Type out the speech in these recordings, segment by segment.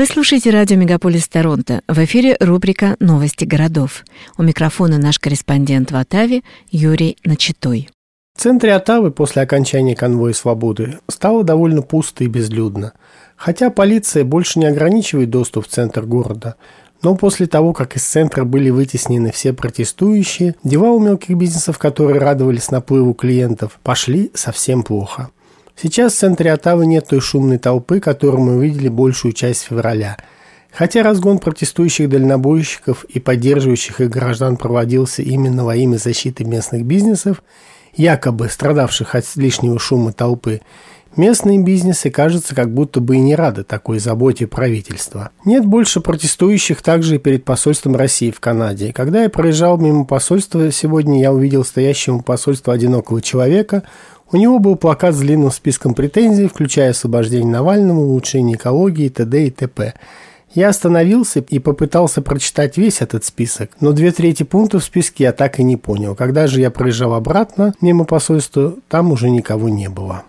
Вы слушаете радио «Мегаполис Торонто». В эфире рубрика «Новости городов». У микрофона наш корреспондент в Оттаве Юрий Начитой. В центре Оттавы после окончания конвоя свободы стало довольно пусто и безлюдно. Хотя полиция больше не ограничивает доступ в центр города, но после того, как из центра были вытеснены все протестующие, дела у мелких бизнесов, которые радовались наплыву клиентов, пошли совсем плохо. Сейчас в центре Оттавы нет той шумной толпы, которую мы видели большую часть февраля. Хотя разгон протестующих дальнобойщиков и поддерживающих их граждан проводился именно во имя защиты местных бизнесов, якобы страдавших от лишнего шума толпы, Местные бизнесы, кажется, как будто бы и не рады такой заботе правительства. Нет больше протестующих также и перед посольством России в Канаде. Когда я проезжал мимо посольства сегодня, я увидел стоящего у посольства одинокого человека. У него был плакат с длинным списком претензий, включая освобождение Навального, улучшение экологии, т.д. и т.п. Я остановился и попытался прочитать весь этот список, но две трети пунктов в списке я так и не понял. Когда же я проезжал обратно мимо посольства, там уже никого не было.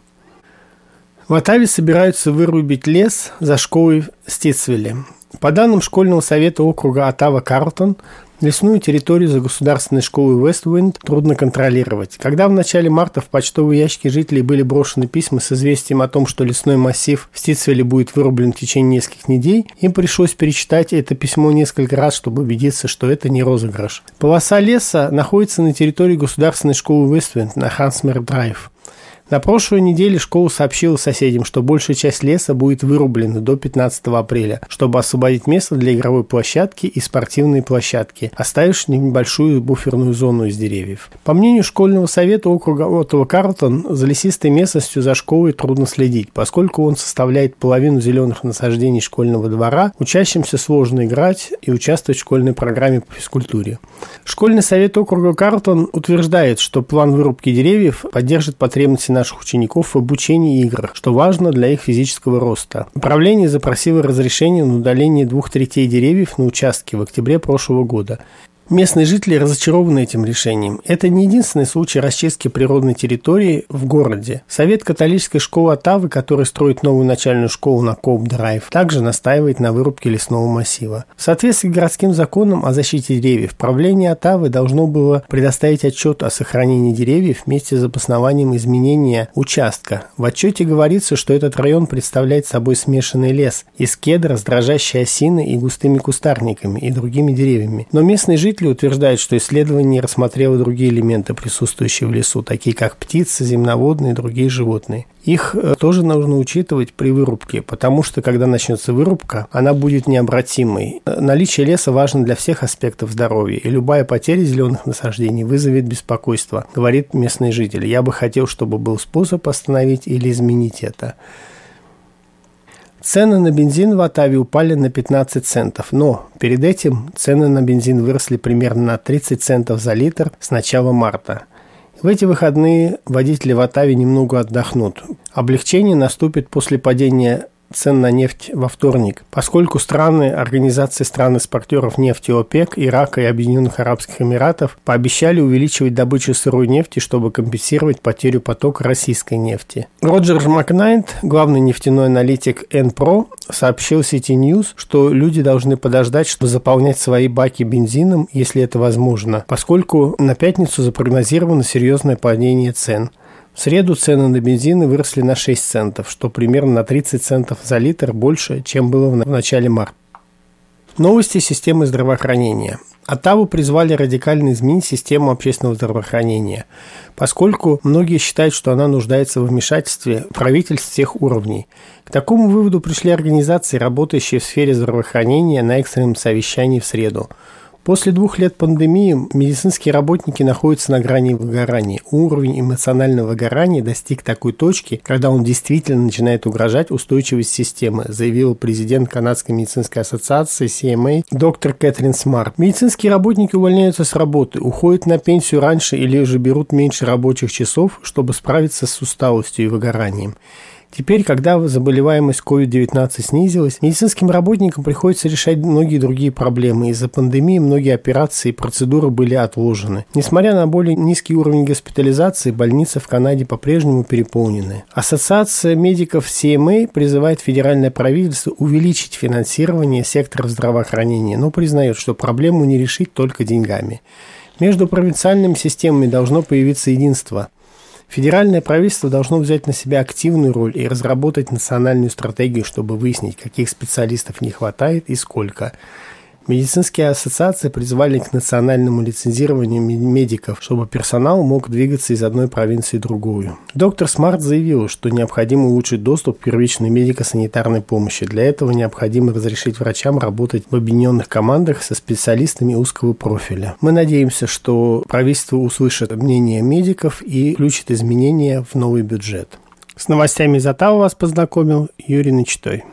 В Оттаве собираются вырубить лес за школой Ститсвилле. По данным школьного совета округа Оттава-Карлтон, лесную территорию за государственной школой Вествинд трудно контролировать. Когда в начале марта в почтовые ящики жителей были брошены письма с известием о том, что лесной массив в Ститсвилле будет вырублен в течение нескольких недель, им пришлось перечитать это письмо несколько раз, чтобы убедиться, что это не розыгрыш. Полоса леса находится на территории государственной школы Вествинд на Хансмер-Драйв. На прошлой неделе школа сообщила соседям, что большая часть леса будет вырублена до 15 апреля, чтобы освободить место для игровой площадки и спортивной площадки, оставив небольшую буферную зону из деревьев. По мнению школьного совета округа Оттова Карлтон, за лесистой местностью за школой трудно следить, поскольку он составляет половину зеленых насаждений школьного двора, учащимся сложно играть и участвовать в школьной программе по физкультуре. Школьный совет округа Карлтон утверждает, что план вырубки деревьев поддержит потребности на наших учеников в обучении играх, что важно для их физического роста. Управление запросило разрешение на удаление двух третей деревьев на участке в октябре прошлого года. Местные жители разочарованы этим решением. Это не единственный случай расчистки природной территории в городе. Совет католической школы Оттавы, который строит новую начальную школу на Коуп-Драйв, также настаивает на вырубке лесного массива. В соответствии с городским законом о защите деревьев, правление Оттавы должно было предоставить отчет о сохранении деревьев вместе с обоснованием изменения участка. В отчете говорится, что этот район представляет собой смешанный лес из кедра с дрожащей осиной и густыми кустарниками и другими деревьями. Но местные жители Исследователи утверждают, что исследование рассмотрело другие элементы, присутствующие в лесу, такие как птицы, земноводные и другие животные. Их э, тоже нужно учитывать при вырубке, потому что когда начнется вырубка, она будет необратимой. Э, наличие леса важно для всех аспектов здоровья, и любая потеря зеленых насаждений вызовет беспокойство, говорит местный житель. Я бы хотел, чтобы был способ остановить или изменить это. Цены на бензин в Атаве упали на 15 центов, но перед этим цены на бензин выросли примерно на 30 центов за литр с начала марта. В эти выходные водители в Атаве немного отдохнут. Облегчение наступит после падения цен на нефть во вторник, поскольку страны Организации стран-экспортеров нефти ОПЕК, Ирака и Объединенных Арабских Эмиратов пообещали увеличивать добычу сырой нефти, чтобы компенсировать потерю потока российской нефти. Роджер Макнайт, главный нефтяной аналитик НПРО, сообщил сети News, что люди должны подождать, чтобы заполнять свои баки бензином, если это возможно, поскольку на пятницу запрогнозировано серьезное падение цен – в среду цены на бензин выросли на 6 центов, что примерно на 30 центов за литр больше, чем было в начале марта. Новости системы здравоохранения. Оттаву призвали радикально изменить систему общественного здравоохранения, поскольку многие считают, что она нуждается в вмешательстве правительств всех уровней. К такому выводу пришли организации, работающие в сфере здравоохранения на экстренном совещании в среду – После двух лет пандемии медицинские работники находятся на грани выгорания. Уровень эмоционального выгорания достиг такой точки, когда он действительно начинает угрожать устойчивости системы, заявил президент Канадской медицинской ассоциации CMA доктор Кэтрин Смарт. Медицинские работники увольняются с работы, уходят на пенсию раньше или же берут меньше рабочих часов, чтобы справиться с усталостью и выгоранием. Теперь, когда заболеваемость COVID-19 снизилась, медицинским работникам приходится решать многие другие проблемы. Из-за пандемии многие операции и процедуры были отложены. Несмотря на более низкий уровень госпитализации, больницы в Канаде по-прежнему переполнены. Ассоциация медиков CMA призывает федеральное правительство увеличить финансирование сектора здравоохранения, но признает, что проблему не решить только деньгами. Между провинциальными системами должно появиться единство – Федеральное правительство должно взять на себя активную роль и разработать национальную стратегию, чтобы выяснить, каких специалистов не хватает и сколько. Медицинские ассоциации призвали к национальному лицензированию медиков, чтобы персонал мог двигаться из одной провинции в другую. Доктор Смарт заявил, что необходимо улучшить доступ к первичной медико-санитарной помощи. Для этого необходимо разрешить врачам работать в объединенных командах со специалистами узкого профиля. Мы надеемся, что правительство услышит мнение медиков и включит изменения в новый бюджет. С новостями из Оттава вас познакомил Юрий Начитой.